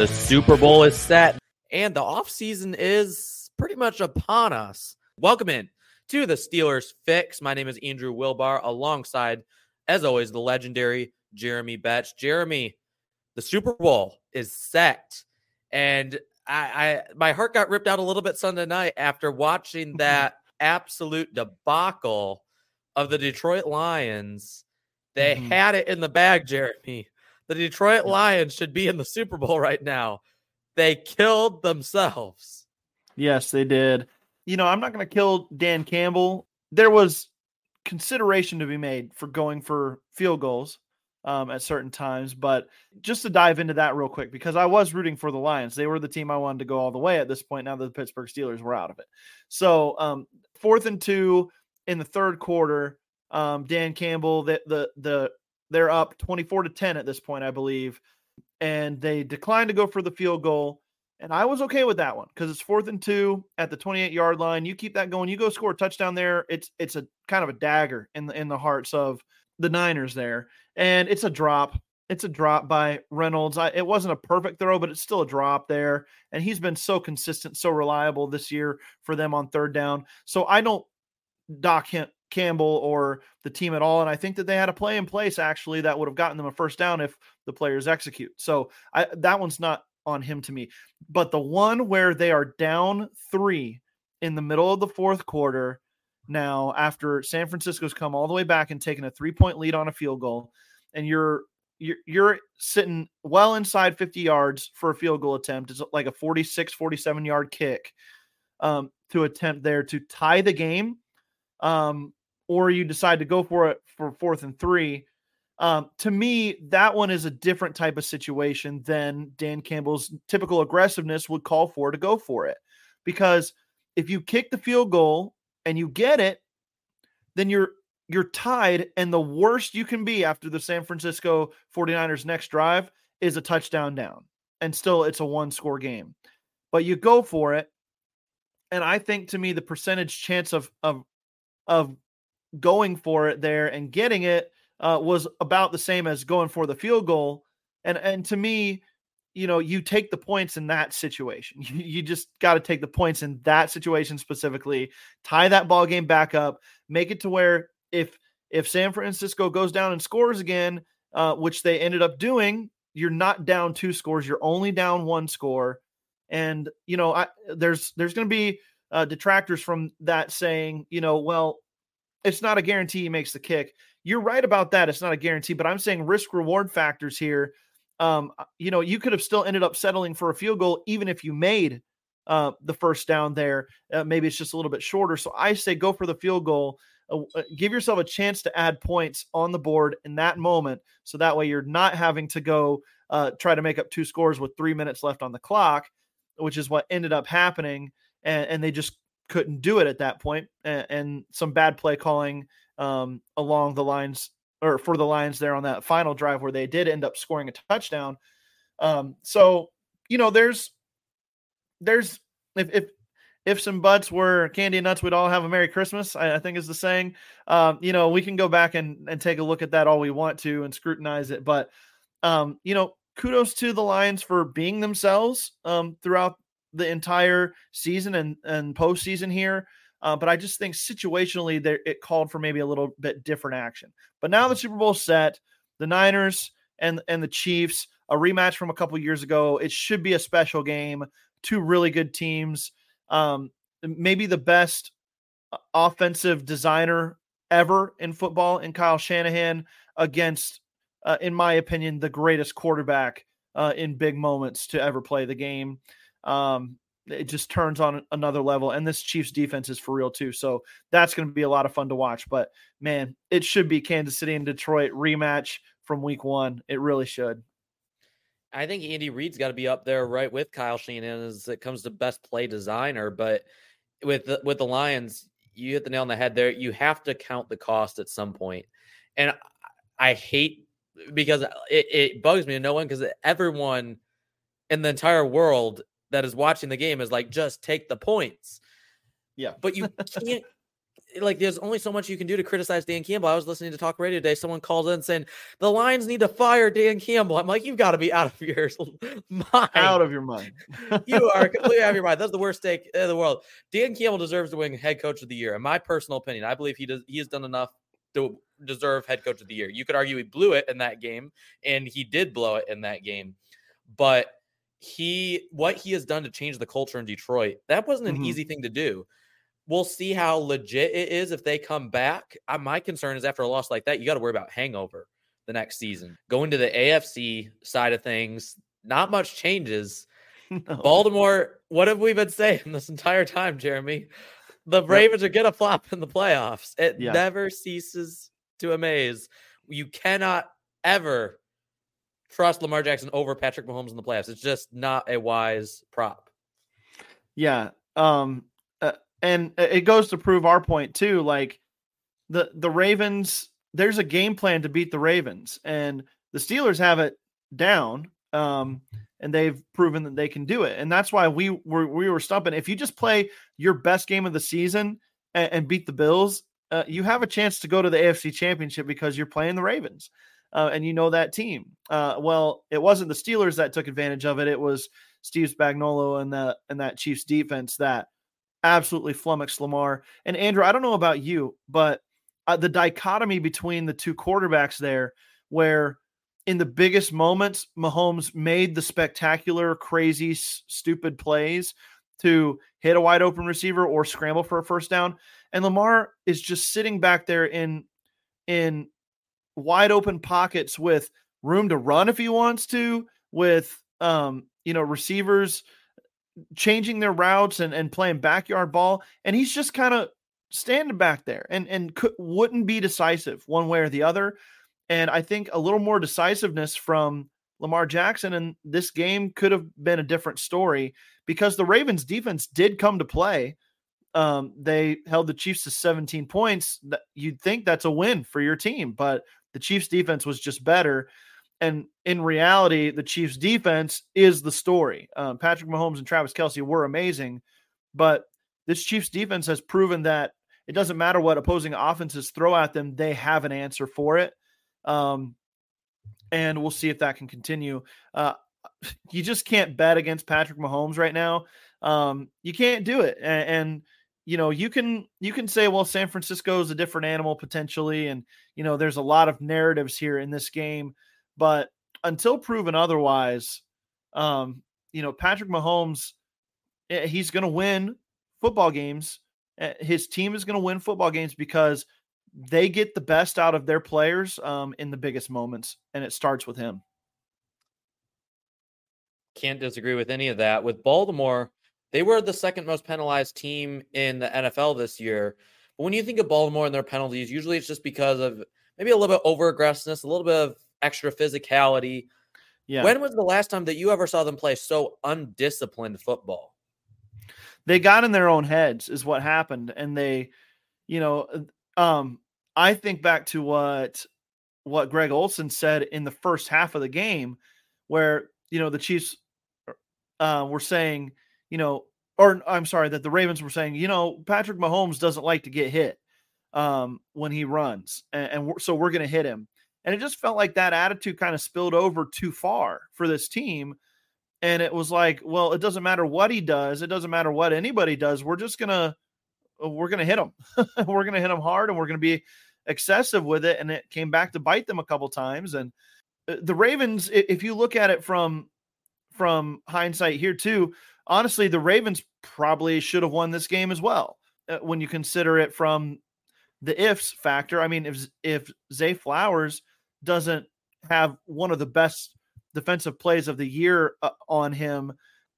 The Super Bowl is set and the offseason is pretty much upon us. Welcome in to the Steelers Fix. My name is Andrew Wilbar alongside, as always, the legendary Jeremy Betz. Jeremy, the Super Bowl is set. And I, I my heart got ripped out a little bit Sunday night after watching that absolute debacle of the Detroit Lions. They Mhm. had it in the bag, Jeremy. The Detroit Lions should be in the Super Bowl right now. They killed themselves. Yes, they did. You know, I'm not going to kill Dan Campbell. There was consideration to be made for going for field goals um, at certain times, but just to dive into that real quick, because I was rooting for the Lions. They were the team I wanted to go all the way at this point. Now that the Pittsburgh Steelers were out of it, so um, fourth and two in the third quarter. Um, Dan Campbell, the the the they're up 24 to 10 at this point, I believe, and they declined to go for the field goal. And I was okay with that one because it's fourth and two at the 28 yard line. You keep that going, you go score a touchdown there. It's it's a kind of a dagger in the in the hearts of the Niners there. And it's a drop. It's a drop by Reynolds. I, it wasn't a perfect throw, but it's still a drop there. And he's been so consistent, so reliable this year for them on third down. So I don't dock him Campbell or the team at all. And I think that they had a play in place actually that would have gotten them a first down if the players execute. So I, that one's not on him to me. But the one where they are down three in the middle of the fourth quarter now after San Francisco's come all the way back and taken a three point lead on a field goal, and you're you're, sitting well inside 50 yards for a field goal attempt. It's like a 46, 47 yard kick um, to attempt there to tie the game um, or you decide to go for it for fourth and three. Um, to me, that one is a different type of situation than Dan Campbell's typical aggressiveness would call for to go for it. Because if you kick the field goal and you get it, then you're you're tied and the worst you can be after the San Francisco 49ers next drive is a touchdown down. And still it's a one score game. But you go for it and I think to me the percentage chance of of of going for it there and getting it uh, was about the same as going for the field goal. And and to me, you know, you take the points in that situation. You, you just got to take the points in that situation specifically. Tie that ball game back up. Make it to where if if San Francisco goes down and scores again, uh, which they ended up doing, you're not down two scores. You're only down one score. And you know, I, there's there's going to be uh, detractors from that saying, you know, well, it's not a guarantee he makes the kick. You're right about that. It's not a guarantee, but I'm saying risk reward factors here. Um, you know, you could have still ended up settling for a field goal even if you made uh, the first down there. Uh, maybe it's just a little bit shorter. So I say go for the field goal. Uh, uh, give yourself a chance to add points on the board in that moment. So that way you're not having to go uh, try to make up two scores with three minutes left on the clock, which is what ended up happening. And, and they just couldn't do it at that. And, and some bad play calling um, along the lines or for the Lions there on that final drive where they did end up scoring a touchdown. Um, so, you know, there's there's if if if some butts were candy and nuts, we'd all have a Merry Christmas. I, I think is the saying. Um, you know, we can go back and and take a look at that all we want to and scrutinize it, but um, you know, kudos to the Lions for being themselves um, throughout the entire season and and postseason here. Uh, but I just think situationally, there it called for maybe a little bit different action. But now the Super Bowl set, the Niners and and the Chiefs, a rematch from a couple years ago. It should be a special game two really good teams. Um, maybe the best uh, offensive designer ever in football in Kyle Shanahan against, uh, in my opinion, the greatest quarterback uh, in big moments to ever play the game. Um, it just turns on another level, and this Chiefs defense is for real too. So that's going to be a lot of fun to watch. But man, it should be Kansas City and Detroit rematch from Week One. It really should. I think Andy Reid's got to be up there right with Kyle Shanahan as it comes to best play designer. But with the, with the Lions, you hit the nail on the head there. You have to count the cost at some point, and I hate because it, it bugs me to no one because everyone in the entire world that is watching the game is like, just take the points. Yeah, but you can't like there's only so much you can do to criticize Dan Campbell. I was listening to talk radio today. Someone calls in saying the Lions need to fire Dan Campbell. I'm like, you've got to be out of your mind. Out of your mind. you are completely out of your mind. That's the worst take in the world. Dan Campbell deserves to win head coach of the year. In my personal opinion, I believe he does he has done enough to deserve head coach of the year. You could argue he blew it in that game, and he did blow it in that game. But he what he has done to change the culture in Detroit, that wasn't an mm-hmm. easy thing to do we'll see how legit it is if they come back. Uh, my concern is after a loss like that, you got to worry about hangover the next season. Going to the AFC side of things, not much changes. No. Baltimore, what have we been saying this entire time, Jeremy? The Ravens yep. are going to flop in the playoffs. It yeah. never ceases to amaze. You cannot ever trust Lamar Jackson over Patrick Mahomes in the playoffs. It's just not a wise prop. Yeah. Um, and it goes to prove our point too. Like the the Ravens, there's a game plan to beat the Ravens, and the Steelers have it down. Um, and they've proven that they can do it, and that's why we were we were stumping. If you just play your best game of the season and, and beat the Bills, uh, you have a chance to go to the AFC Championship because you're playing the Ravens, uh, and you know that team. Uh, well, it wasn't the Steelers that took advantage of it; it was Steve Spagnuolo and the and that Chiefs defense that absolutely flummoxed Lamar. And Andrew, I don't know about you, but uh, the dichotomy between the two quarterbacks there, where in the biggest moments, Mahomes made the spectacular, crazy, s- stupid plays to hit a wide open receiver or scramble for a first down, and Lamar is just sitting back there in in wide open pockets with room to run if he wants to, with um, you know receivers changing their routes and, and playing backyard ball. And he's just kind of standing back there and, and could, wouldn't be decisive one way or the other. And I think a little more decisiveness from Lamar Jackson and this game could have been a different story because the Ravens defense did come to play. Um, they held the Chiefs to 17 points. That you'd think that's a win for your team, but the Chiefs defense was just better. And in reality, the Chiefs' defense is the story. Um, Patrick Mahomes and Travis Kelce were amazing, but this Chiefs' defense has proven that it doesn't matter what opposing offenses throw at them, they have an answer for it. Um, and we'll see if that can continue. Uh, you just can't bet against Patrick Mahomes right now. Um, you can't do it. And, and, you know, you can you can say, well, San Francisco is a different animal potentially, and you know, there's a lot of narratives here in this game. But until proven otherwise, um, you know, Patrick Mahomes eh, he's going to win football games. Eh, his team is going to win football games because they get the best out of their players um, in the biggest moments, and it starts with him. Can't disagree with any of that. With Baltimore, they were the second most penalized team in the NFL this year. But when you think of Baltimore and their penalties, usually it's just because of maybe a little bit over aggressiveness, a little bit of extra physicality. Yeah. When was the last time that you ever saw them play so undisciplined football? They got in their own heads, is what happened. And they, you know, um, I think back to what what Greg Olsen said in the first half of the game, where you know the Chiefs uh, were saying, you know, or I'm sorry, that the Ravens were saying, you know, Patrick Mahomes doesn't like to get hit um, when he runs, and, and we're, so we're going to hit him. And it just felt like that attitude kind of spilled over too far for this team. And it was like, well, it doesn't matter what he does, it doesn't matter what anybody does. We're just gonna we're gonna hit him. we're gonna hit him hard, and we're gonna be excessive with it. And it came back to bite them a couple times. And uh, the Ravens, if you look at it from from hindsight here too, honestly, the Ravens probably should have won this game as well. Uh, when you consider it from the ifs factor, I mean, if if Zay Flowers doesn't have one of the best defensive plays of the year uh, on him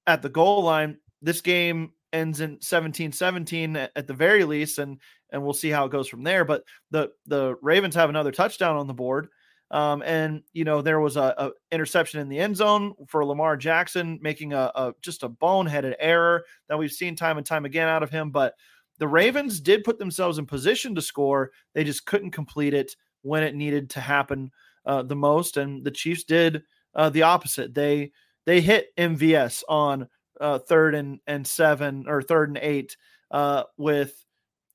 at the goal line, this game ends in 17-17 at, at the very least and and we'll see how it goes from there but the the Ravens have another touchdown on the board um, and you know there was a, a, interception in the end zone for Lamar Jackson, making a, a, just a boneheaded error that we've seen time and time again out of him. But the Ravens did put themselves in position to score; they just couldn't complete it when it needed to happen uh, the most. And the Chiefs did uh, the opposite. They they hit MVS on uh, third and and seven or third and eight uh, with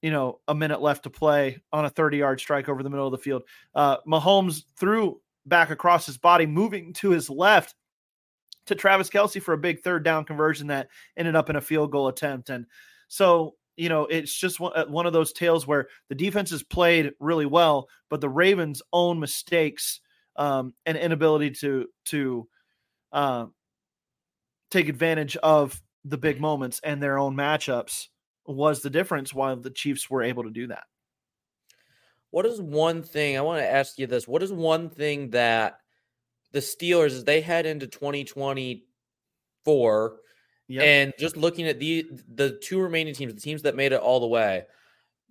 you know, a minute left to play on a 30 yard strike over the middle of the field. Uh, Mahomes threw back across his body, moving to his left to Travis Kelce for a big third down conversion that ended up in a field goal attempt. And so, you know, it's just one, uh, one of those tales where the defense has played really well, but the Ravens' own mistakes um, and inability to to uh, take advantage of the big moments and their own matchups was the difference while the Chiefs were able to do that. What is one thing I want to ask you this? What is one thing that the Steelers as they head into 2024 yep. and just looking at the the two remaining teams, the teams that made it all the way,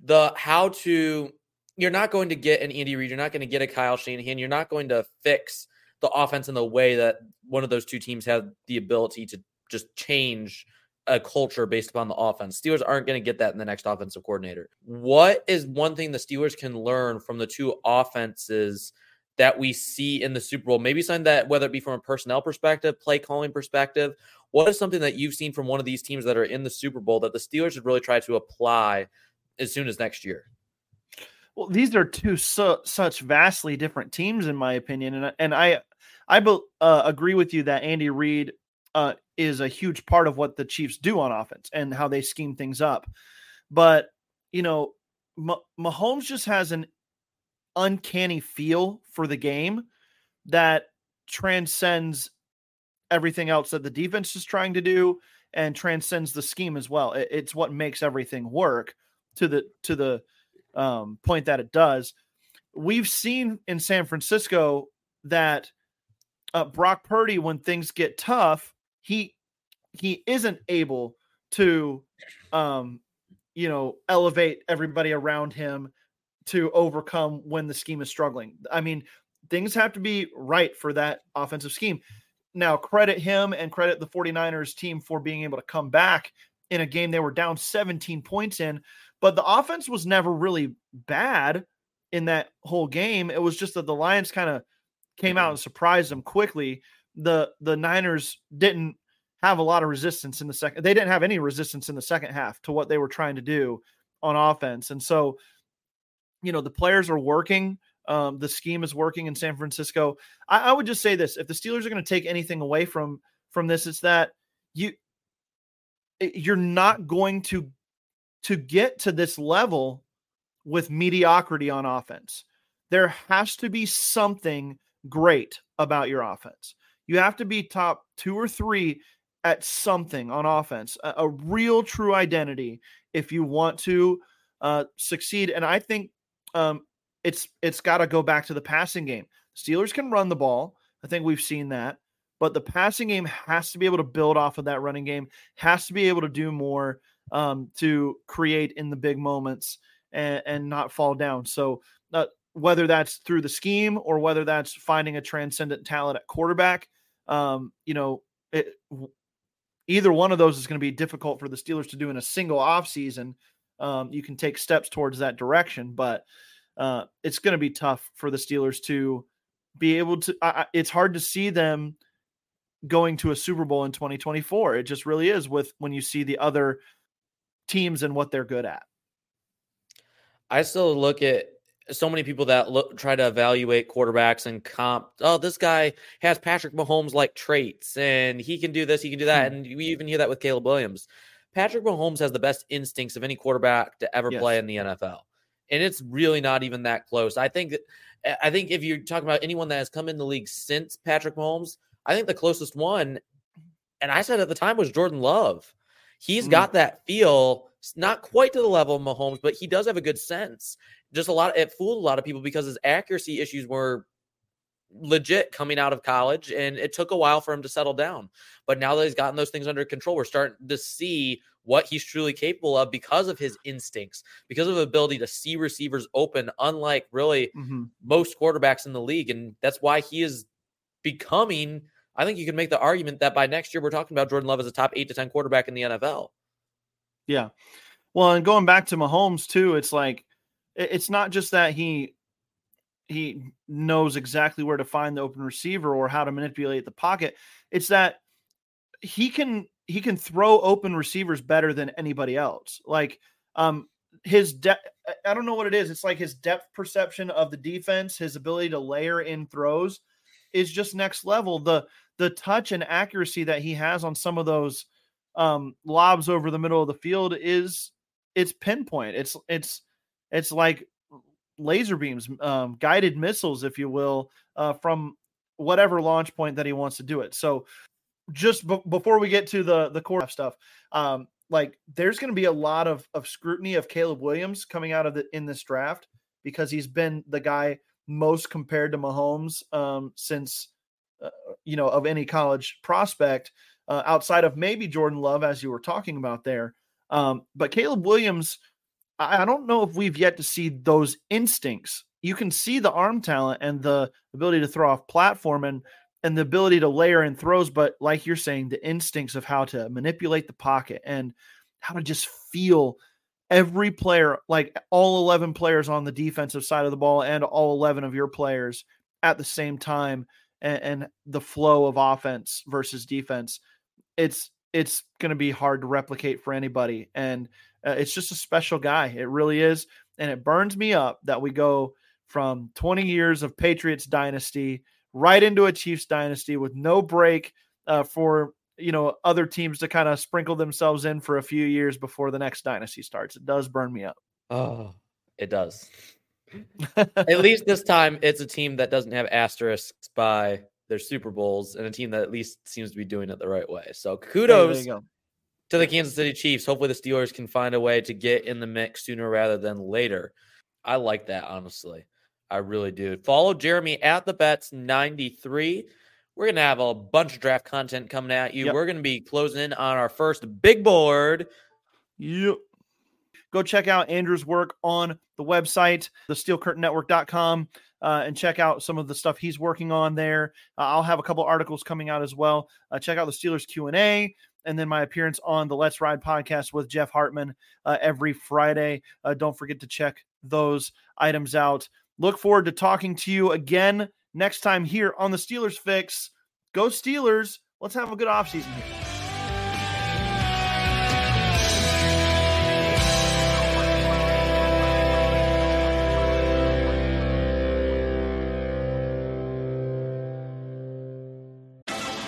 the how to you're not going to get an Andy Reid, you're not going to get a Kyle Shanahan, you're not going to fix the offense in the way that one of those two teams have the ability to just change a culture based upon the offense. Steelers aren't going to get that in the next offensive coordinator. What is one thing the Steelers can learn from the two offenses that we see in the Super Bowl? Maybe something that, whether it be from a personnel perspective, play calling perspective, what is something that you've seen from one of these teams that are in the Super Bowl that the Steelers should really try to apply as soon as next year? Well, these are two su- such vastly different teams, in my opinion, and and I I uh, agree with you that Andy Reid uh, is a huge part of what the Chiefs do on offense and how they scheme things up. But, you know, Mahomes just has an uncanny feel for the game that transcends everything else that the defense is trying to do and transcends the scheme as well. It's what makes everything work to the to the um, point that it does. We've seen in San Francisco that uh, Brock Purdy, when things get tough, he he isn't able to um you know elevate everybody around him to overcome when the scheme is struggling. I mean, things have to be right for that offensive scheme. Now, credit him and credit the 49ers team for being able to come back in a game they were down 17 points in, but the offense was never really bad in that whole game. It was just that the Lions kind of came out and surprised them quickly the the Niners didn't have a lot of resistance in the second. They didn't have any resistance in the second half to what they were trying to do on offense, and so you know the players are working. Um, the scheme is working in San Francisco. I, I would just say this: if the Steelers are going to take anything away from from this, it's that you you're not going to to get to this level with mediocrity on offense. There has to be something great about your offense. You have to be top two or three at something on offense, a, a real true identity if you want to uh, succeed. And I think um, it's it's got to go back to the passing game. Steelers can run the ball. I think we've seen that, but the passing game has to be able to build off of that running game. Has to be able to do more um, to create in the big moments and, and not fall down. So uh, whether that's through the scheme or whether that's finding a transcendent talent at quarterback, um, you know, it, either one of those is going to be difficult for the Steelers to do in a single offseason. Um, you can take steps towards that direction, but uh, it's going to be tough for the Steelers to be able to. I, it's hard to see them going to a Super Bowl in 2024. It just really is with when you see the other teams and what they're good at. I still look at so many people that look try to evaluate quarterbacks and comp. Oh, this guy has Patrick Mahomes like traits, and he can do this, he can do that, hmm. and we even hear that with Caleb Williams. Patrick Mahomes has the best instincts of any quarterback to ever yes. play in the NFL, and it's really not even that close. I think that I think if you're talking about anyone that has come in the league since Patrick Mahomes, I think the closest one, and I said at the time was Jordan Love. He's mm. got that feel, not quite to the level of Mahomes, but he does have a good sense just a lot it fooled a lot of people because his accuracy issues were legit coming out of college and it took a while for him to settle down. But now that he's gotten those things under control we're starting to see what he's truly capable of because of his instincts because of ability to see receivers open unlike really mm-hmm. most quarterbacks in the league and that's why he is becoming i think you can make the argument that by next year we're talking about jordan love as a top 8 to 10 quarterback in the nfl yeah. Well and going back to mahomes too it's like it's not just that he he knows exactly where to find the open receiver or how to manipulate the pocket. It's that he can he can throw open receivers better than anybody else. Like um his depth I don't know what it is. It's like his depth perception of the defense, his ability to layer in throws is just next level. The the touch and accuracy that he has on some of those um lobs over the middle of the field is it's pinpoint. It's it's it's like laser beams, um, guided missiles, if you will, uh, from whatever launch point that he wants to do it. So, just b- before we get to the the core stuff, um, like there's going to be a lot of of scrutiny of Caleb Williams coming out of the in this draft because he's been the guy most compared to Mahomes um, since uh, you know of any college prospect uh, outside of maybe Jordan Love, as you were talking about there. Um, but Caleb Williams I don't know if we've yet to see those instincts. You can see the arm talent and the ability to throw off platform and and the ability to layer in throws, but like you're saying, the instincts of how to manipulate the pocket and how to just feel every player, like all 11 players on the defensive side of the ball and all 11 of your players at the same time and, and the flow of offense versus defense. It's it's going to be hard to replicate for anybody. And uh, it's just a special guy. It really is. And it burns me up that we go from 20 years of Patriots dynasty right into a Chiefs dynasty with no break uh, for you know other teams to kind of sprinkle themselves in for a few years before the next dynasty starts. It does burn me up. Oh, it does. at least this time, it's a team that doesn't have asterisks by their Super Bowls and a team that at least seems to be doing it the right way. So kudos to the Kansas City Chiefs. Hopefully, the Steelers can find a way to get in the mix sooner rather than later. I like that, honestly. I really do. Follow Jeremy at the bets 93. We're going to have a bunch of draft content coming at you. Yep. We're going to be closing in on our first big board. Yep. Go check out Andrew's work on the website, thesteelcurtainnetwork.com, uh, and check out some of the stuff he's working on there. Uh, I'll have a couple articles coming out as well. Uh, check out the Steelers Q&A and then my appearance on the Let's Ride podcast with Jeff Hartman uh, every Friday. Uh, don't forget to check those items out. Look forward to talking to you again next time here on the Steelers Fix. Go Steelers. Let's have a good offseason here.